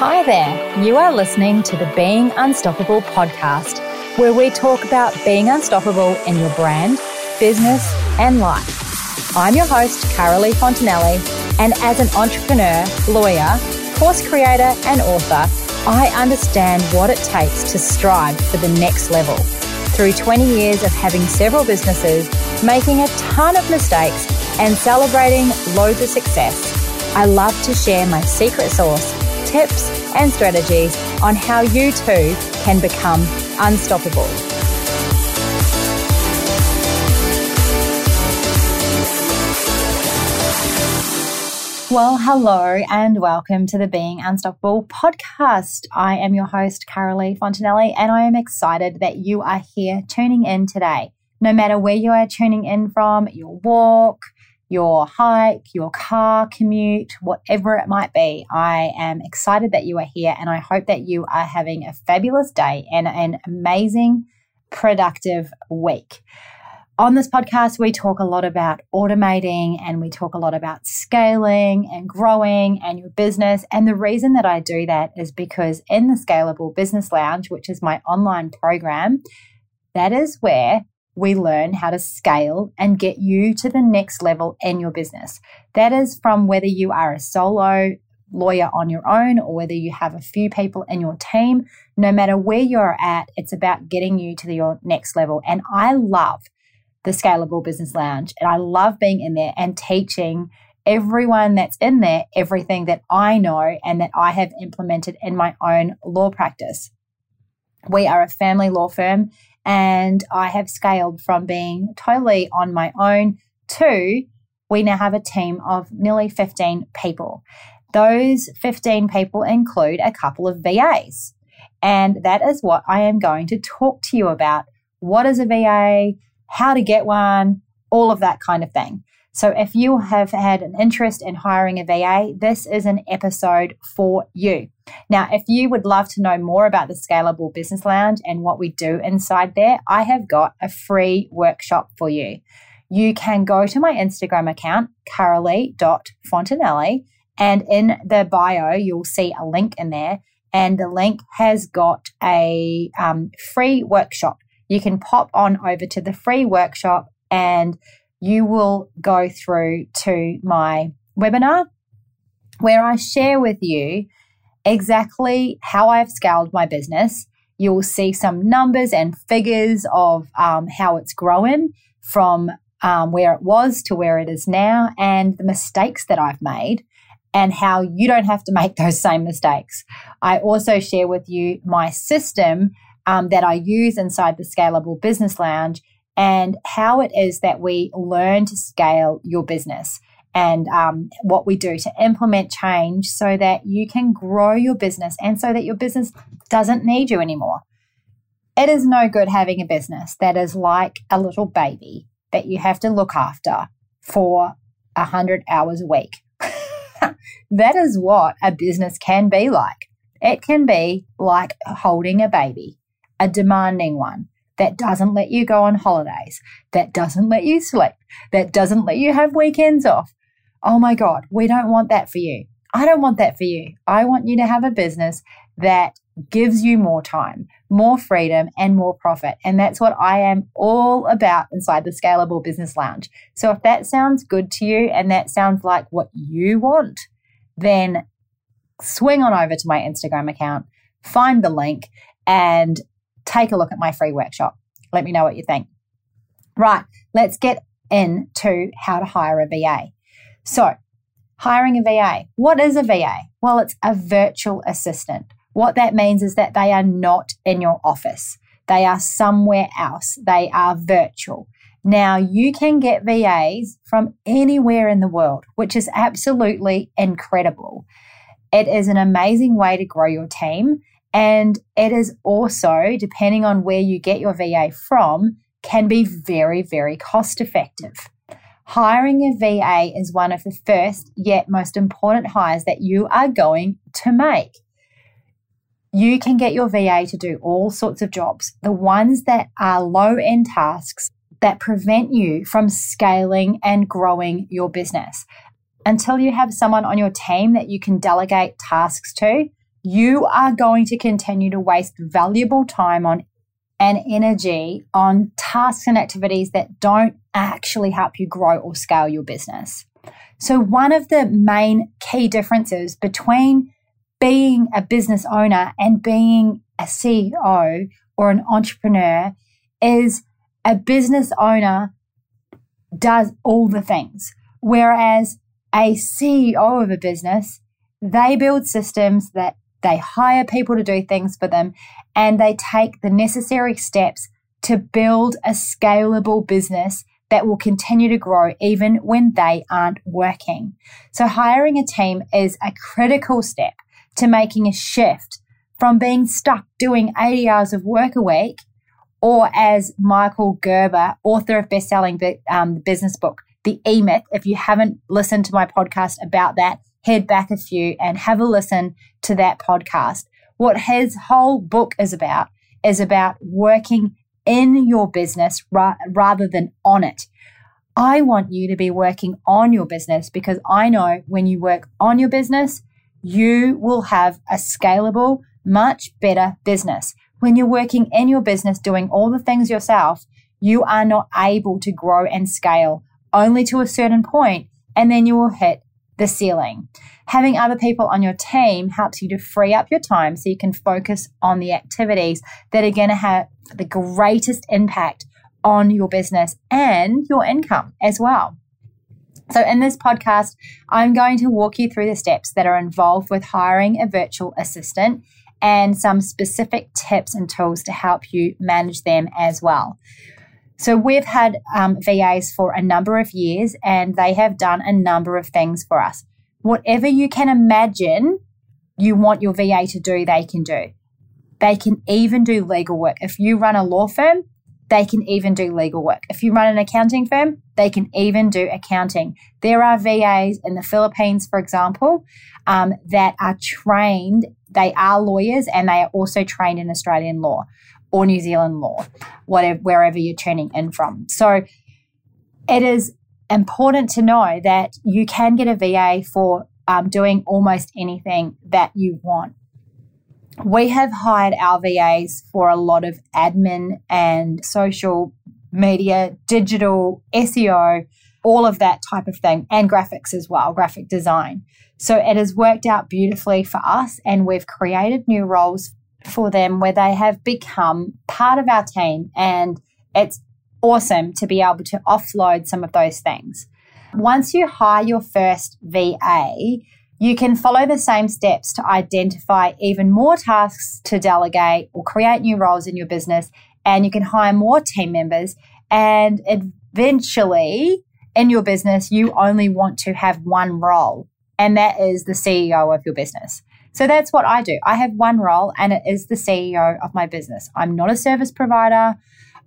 Hi there. You are listening to the Being Unstoppable podcast, where we talk about being unstoppable in your brand, business, and life. I'm your host, Carolee Fontanelli, and as an entrepreneur, lawyer, course creator, and author, I understand what it takes to strive for the next level. Through 20 years of having several businesses, making a ton of mistakes, and celebrating loads of success, I love to share my secret sauce tips and strategies on how you too can become unstoppable. Well, hello and welcome to the Being Unstoppable podcast. I am your host, Carolee Fontanelli, and I am excited that you are here tuning in today. No matter where you are tuning in from, your walk, your hike, your car commute, whatever it might be. I am excited that you are here and I hope that you are having a fabulous day and an amazing, productive week. On this podcast, we talk a lot about automating and we talk a lot about scaling and growing and your business. And the reason that I do that is because in the Scalable Business Lounge, which is my online program, that is where we learn how to scale and get you to the next level in your business. That is from whether you are a solo lawyer on your own or whether you have a few people in your team. No matter where you're at, it's about getting you to the, your next level. And I love the Scalable Business Lounge and I love being in there and teaching everyone that's in there everything that I know and that I have implemented in my own law practice. We are a family law firm and I have scaled from being totally on my own to we now have a team of nearly 15 people. Those 15 people include a couple of VAs. And that is what I am going to talk to you about. What is a VA? How to get one? All of that kind of thing. So, if you have had an interest in hiring a VA, this is an episode for you. Now, if you would love to know more about the Scalable Business Lounge and what we do inside there, I have got a free workshop for you. You can go to my Instagram account, carolee.fontanelli, and in the bio, you'll see a link in there. And the link has got a um, free workshop. You can pop on over to the free workshop and you will go through to my webinar where I share with you exactly how I've scaled my business. You'll see some numbers and figures of um, how it's grown from um, where it was to where it is now and the mistakes that I've made and how you don't have to make those same mistakes. I also share with you my system um, that I use inside the Scalable Business Lounge and how it is that we learn to scale your business and um, what we do to implement change so that you can grow your business and so that your business doesn't need you anymore. It is no good having a business that is like a little baby that you have to look after for 100 hours a week. that is what a business can be like. It can be like holding a baby, a demanding one that doesn't let you go on holidays, that doesn't let you sleep, that doesn't let you have weekends off. Oh my God, we don't want that for you. I don't want that for you. I want you to have a business that gives you more time, more freedom, and more profit. And that's what I am all about inside the Scalable Business Lounge. So if that sounds good to you and that sounds like what you want, then swing on over to my Instagram account, find the link, and take a look at my free workshop. Let me know what you think. Right, let's get into how to hire a VA. So, hiring a VA. What is a VA? Well, it's a virtual assistant. What that means is that they are not in your office, they are somewhere else, they are virtual. Now, you can get VAs from anywhere in the world, which is absolutely incredible. It is an amazing way to grow your team. And it is also, depending on where you get your VA from, can be very, very cost effective. Hiring a VA is one of the first yet most important hires that you are going to make. You can get your VA to do all sorts of jobs. The ones that are low end tasks that prevent you from scaling and growing your business. Until you have someone on your team that you can delegate tasks to, you are going to continue to waste valuable time on and energy on tasks and activities that don't actually help you grow or scale your business. So, one of the main key differences between being a business owner and being a CEO or an entrepreneur is a business owner does all the things, whereas a CEO of a business, they build systems that they hire people to do things for them and they take the necessary steps to build a scalable business that will continue to grow even when they aren't working. So hiring a team is a critical step to making a shift from being stuck doing 80 hours of work a week or as Michael Gerber, author of best-selling um, business book, The E-Myth. If you haven't listened to my podcast about that, head back a few and have a listen to that podcast. What his whole book is about is about working in your business ra- rather than on it. I want you to be working on your business because I know when you work on your business, you will have a scalable, much better business. When you're working in your business doing all the things yourself, you are not able to grow and scale only to a certain point, and then you will hit the ceiling. Having other people on your team helps you to free up your time so you can focus on the activities that are going to have the greatest impact on your business and your income as well. So, in this podcast, I'm going to walk you through the steps that are involved with hiring a virtual assistant and some specific tips and tools to help you manage them as well. So, we've had um, VAs for a number of years and they have done a number of things for us. Whatever you can imagine you want your VA to do, they can do. They can even do legal work. If you run a law firm, they can even do legal work. If you run an accounting firm, they can even do accounting. There are VAs in the Philippines, for example, um, that are trained, they are lawyers and they are also trained in Australian law or New Zealand law, whatever, wherever you're tuning in from. So it is important to know that you can get a VA for um, doing almost anything that you want we have hired our VAs for a lot of admin and social media, digital, SEO, all of that type of thing, and graphics as well, graphic design. So it has worked out beautifully for us, and we've created new roles for them where they have become part of our team. And it's awesome to be able to offload some of those things. Once you hire your first VA, you can follow the same steps to identify even more tasks to delegate or create new roles in your business, and you can hire more team members. And eventually, in your business, you only want to have one role, and that is the CEO of your business. So that's what I do. I have one role, and it is the CEO of my business. I'm not a service provider,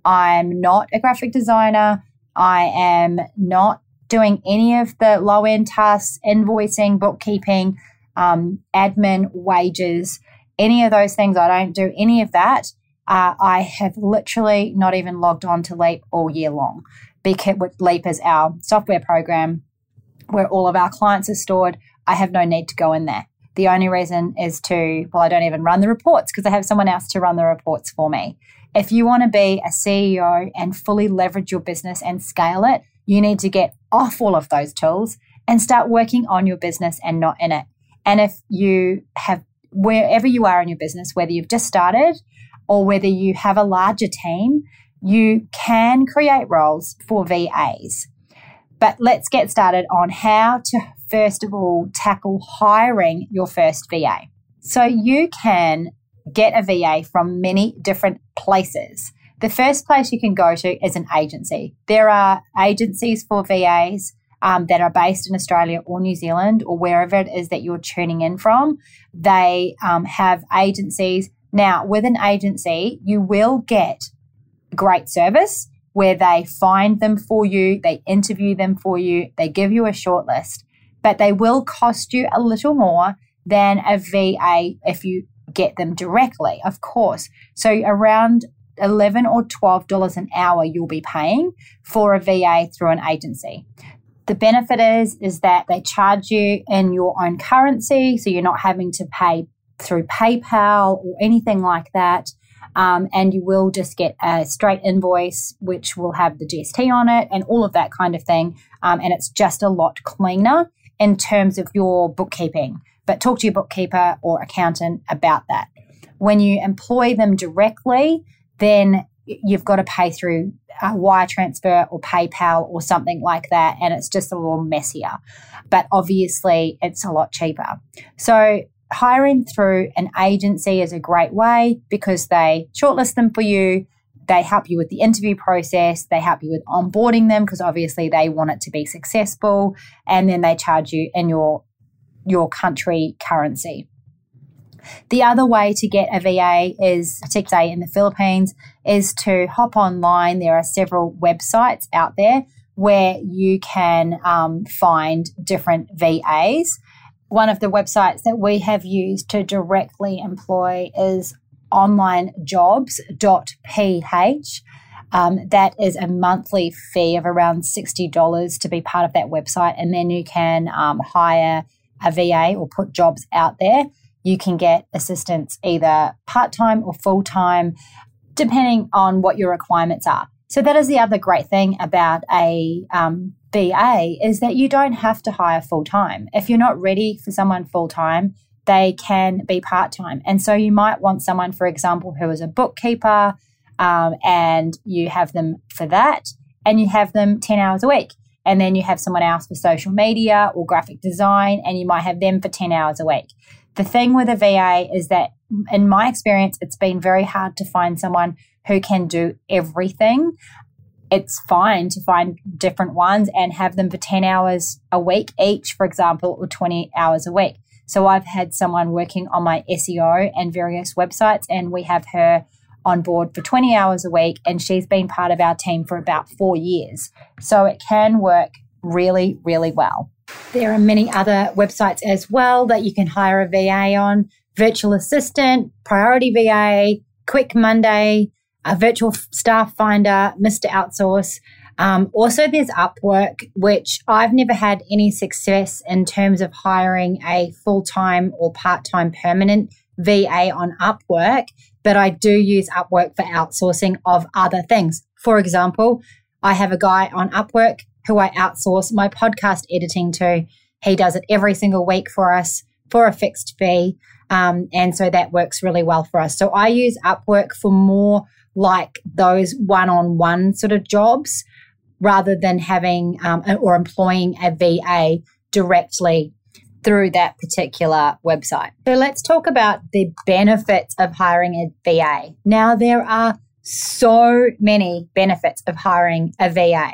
I'm not a graphic designer, I am not doing any of the low end tasks, invoicing, bookkeeping, um, admin, wages, any of those things. I don't do any of that. Uh, I have literally not even logged on to Leap all year long because Leap is our software program where all of our clients are stored. I have no need to go in there. The only reason is to, well, I don't even run the reports because I have someone else to run the reports for me. If you want to be a CEO and fully leverage your business and scale it, you need to get off all of those tools and start working on your business and not in it. And if you have, wherever you are in your business, whether you've just started or whether you have a larger team, you can create roles for VAs. But let's get started on how to, first of all, tackle hiring your first VA. So you can get a VA from many different places. The first place you can go to is an agency. There are agencies for VAs um, that are based in Australia or New Zealand or wherever it is that you're tuning in from. They um, have agencies. Now, with an agency, you will get great service where they find them for you, they interview them for you, they give you a short list, but they will cost you a little more than a VA if you get them directly, of course. So around 11 or $12 an hour you'll be paying for a VA through an agency. The benefit is is that they charge you in your own currency, so you're not having to pay through PayPal or anything like that. Um, and you will just get a straight invoice, which will have the GST on it and all of that kind of thing. Um, and it's just a lot cleaner in terms of your bookkeeping. But talk to your bookkeeper or accountant about that. When you employ them directly, then you've got to pay through a wire transfer or PayPal or something like that, and it's just a little messier. But obviously, it's a lot cheaper. So, hiring through an agency is a great way because they shortlist them for you. They help you with the interview process. They help you with onboarding them because obviously they want it to be successful, and then they charge you in your your country currency. The other way to get a VA is, particularly in the Philippines, is to hop online. There are several websites out there where you can um, find different VAs. One of the websites that we have used to directly employ is onlinejobs.ph. Um, that is a monthly fee of around $60 to be part of that website. And then you can um, hire a VA or put jobs out there you can get assistance either part time or full time, depending on what your requirements are. So that is the other great thing about a um, VA is that you don't have to hire full time. If you're not ready for someone full time, they can be part time. And so you might want someone, for example, who is a bookkeeper, um, and you have them for that, and you have them 10 hours a week. And then you have someone else for social media or graphic design, and you might have them for 10 hours a week. The thing with a VA is that, in my experience, it's been very hard to find someone who can do everything. It's fine to find different ones and have them for 10 hours a week each, for example, or 20 hours a week. So I've had someone working on my SEO and various websites, and we have her on board for 20 hours a week, and she's been part of our team for about four years. So it can work really, really well. There are many other websites as well that you can hire a VA on Virtual Assistant, Priority VA, Quick Monday, a Virtual Staff Finder, Mr. Outsource. Um, also, there's Upwork, which I've never had any success in terms of hiring a full time or part time permanent VA on Upwork, but I do use Upwork for outsourcing of other things. For example, I have a guy on Upwork who I outsource my podcast editing to. He does it every single week for us for a fixed fee. Um, and so that works really well for us. So I use Upwork for more like those one on one sort of jobs rather than having um, or employing a VA directly through that particular website. So let's talk about the benefits of hiring a VA. Now, there are so many benefits of hiring a VA.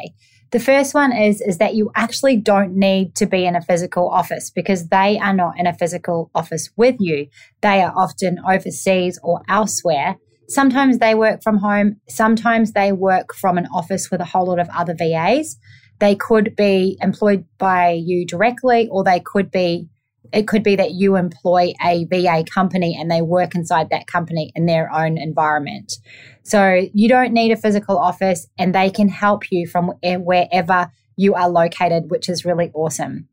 The first one is is that you actually don't need to be in a physical office because they are not in a physical office with you. They are often overseas or elsewhere. Sometimes they work from home, sometimes they work from an office with a whole lot of other VAs. They could be employed by you directly or they could be it could be that you employ a VA company and they work inside that company in their own environment. So you don't need a physical office and they can help you from wherever you are located, which is really awesome.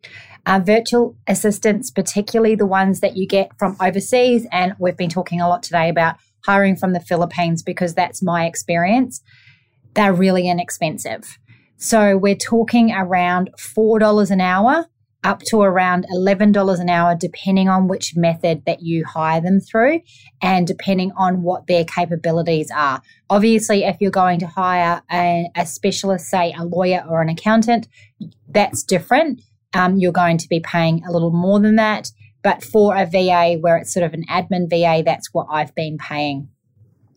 Uh, virtual assistants, particularly the ones that you get from overseas, and we've been talking a lot today about hiring from the Philippines because that's my experience, they're really inexpensive. So we're talking around $4 an hour up to around $11 an hour, depending on which method that you hire them through and depending on what their capabilities are. Obviously, if you're going to hire a, a specialist, say a lawyer or an accountant, that's different. Um, you're going to be paying a little more than that. But for a VA where it's sort of an admin VA, that's what I've been paying.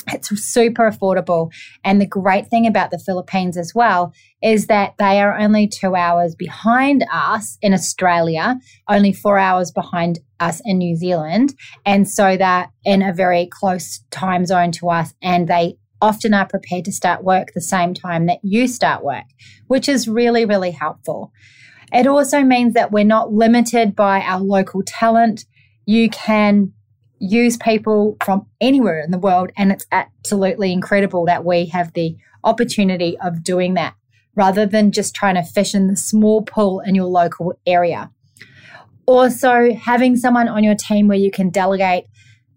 It's super affordable. And the great thing about the Philippines as well is that they are only two hours behind us in Australia, only four hours behind us in New Zealand. And so that in a very close time zone to us, and they often are prepared to start work the same time that you start work, which is really, really helpful. It also means that we're not limited by our local talent. You can use people from anywhere in the world. And it's absolutely incredible that we have the opportunity of doing that rather than just trying to fish in the small pool in your local area. Also, having someone on your team where you can delegate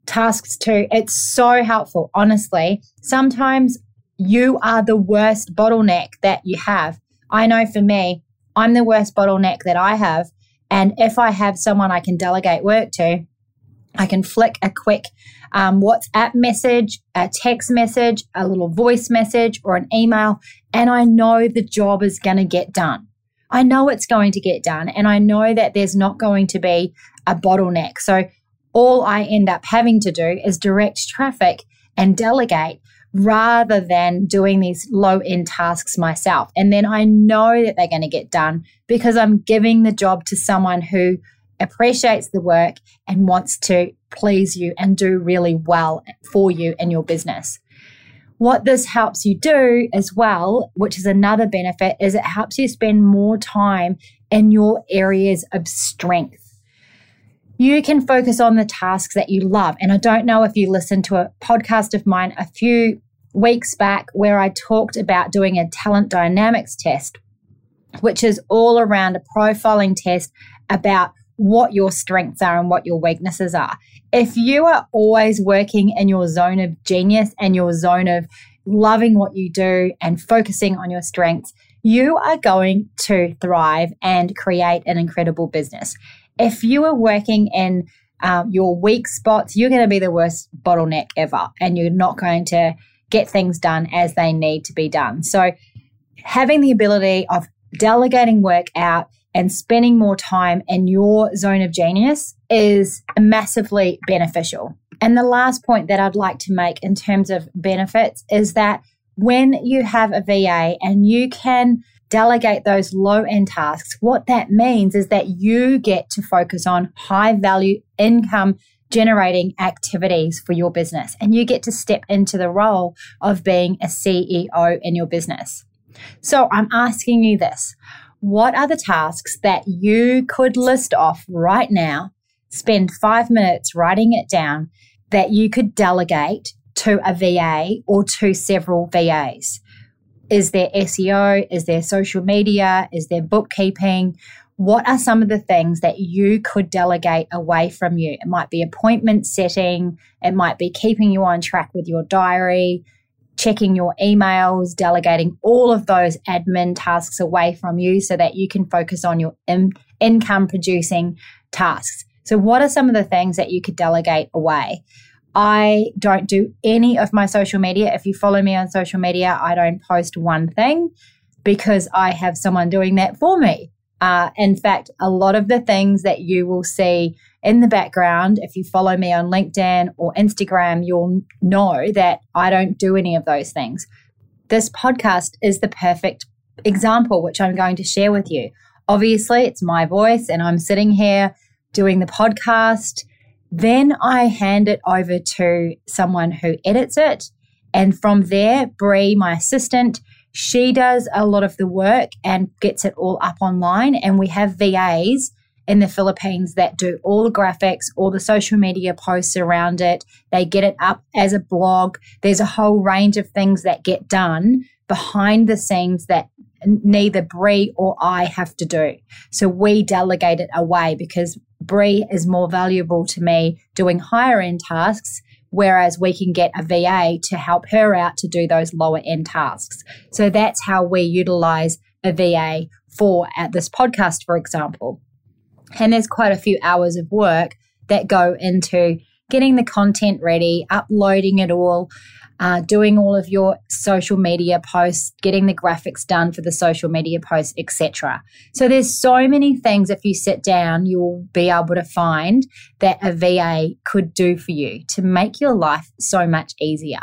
tasks to, it's so helpful, honestly. Sometimes you are the worst bottleneck that you have. I know for me, I'm the worst bottleneck that I have. And if I have someone I can delegate work to, I can flick a quick um, WhatsApp message, a text message, a little voice message, or an email, and I know the job is going to get done. I know it's going to get done, and I know that there's not going to be a bottleneck. So, all I end up having to do is direct traffic and delegate rather than doing these low end tasks myself. And then I know that they're going to get done because I'm giving the job to someone who appreciates the work and wants to please you and do really well for you and your business. What this helps you do as well, which is another benefit, is it helps you spend more time in your areas of strength. You can focus on the tasks that you love. And I don't know if you listened to a podcast of mine a few weeks back where I talked about doing a talent dynamics test, which is all around a profiling test about what your strengths are and what your weaknesses are. If you are always working in your zone of genius and your zone of loving what you do and focusing on your strengths, you are going to thrive and create an incredible business. If you are working in um, your weak spots, you're going to be the worst bottleneck ever, and you're not going to get things done as they need to be done. So, having the ability of delegating work out and spending more time in your zone of genius is massively beneficial. And the last point that I'd like to make in terms of benefits is that when you have a VA and you can delegate those low end tasks, what that means is that you get to focus on high value income generating activities for your business and you get to step into the role of being a CEO in your business. So I'm asking you this what are the tasks that you could list off right now, spend five minutes writing it down, that you could delegate to a VA or to several VAs? Is there SEO? Is there social media? Is there bookkeeping? What are some of the things that you could delegate away from you? It might be appointment setting, it might be keeping you on track with your diary, checking your emails, delegating all of those admin tasks away from you so that you can focus on your in- income producing tasks. So, what are some of the things that you could delegate away? I don't do any of my social media. If you follow me on social media, I don't post one thing because I have someone doing that for me. Uh, in fact, a lot of the things that you will see in the background, if you follow me on LinkedIn or Instagram, you'll know that I don't do any of those things. This podcast is the perfect example, which I'm going to share with you. Obviously, it's my voice, and I'm sitting here doing the podcast. Then I hand it over to someone who edits it. And from there, Bree, my assistant, she does a lot of the work and gets it all up online. And we have VAs in the Philippines that do all the graphics, all the social media posts around it. They get it up as a blog. There's a whole range of things that get done behind the scenes that neither Bree or I have to do. So we delegate it away because Bree is more valuable to me doing higher end tasks, whereas we can get a VA to help her out to do those lower end tasks. So that's how we utilize a VA for at this podcast, for example. And there's quite a few hours of work that go into getting the content ready, uploading it all, uh, doing all of your social media posts, getting the graphics done for the social media posts, etc. So there's so many things. If you sit down, you'll be able to find that a VA could do for you to make your life so much easier.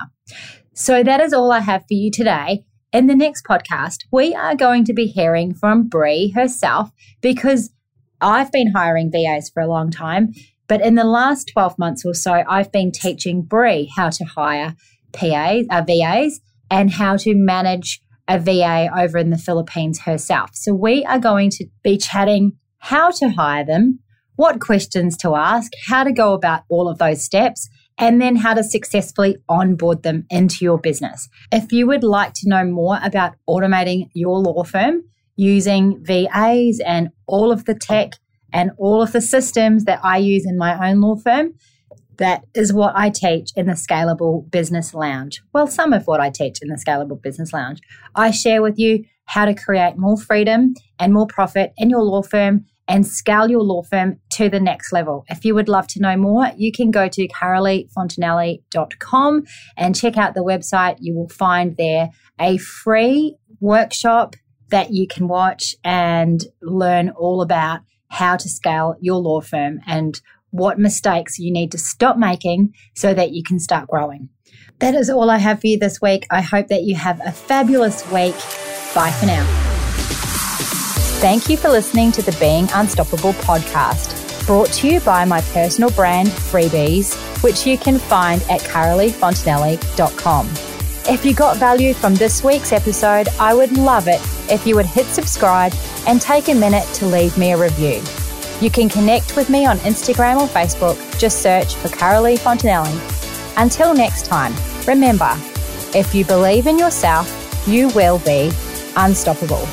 So that is all I have for you today. In the next podcast, we are going to be hearing from Bree herself because I've been hiring VAs for a long time, but in the last 12 months or so, I've been teaching Bree how to hire PAs, uh, VAs and how to manage a VA over in the Philippines herself. So we are going to be chatting how to hire them, what questions to ask, how to go about all of those steps, and then how to successfully onboard them into your business. If you would like to know more about automating your law firm, using VAs and all of the tech and all of the systems that I use in my own law firm, That is what I teach in the Scalable Business Lounge. Well, some of what I teach in the Scalable Business Lounge. I share with you how to create more freedom and more profit in your law firm and scale your law firm to the next level. If you would love to know more, you can go to caroleefontanelli.com and check out the website. You will find there a free workshop that you can watch and learn all about how to scale your law firm and what mistakes you need to stop making so that you can start growing. That is all I have for you this week. I hope that you have a fabulous week. Bye for now. Thank you for listening to the Being Unstoppable podcast, brought to you by my personal brand, Freebies, which you can find at caroleefontanelli.com. If you got value from this week's episode, I would love it if you would hit subscribe and take a minute to leave me a review. You can connect with me on Instagram or Facebook. Just search for Carolee Fontanelli. Until next time, remember if you believe in yourself, you will be unstoppable.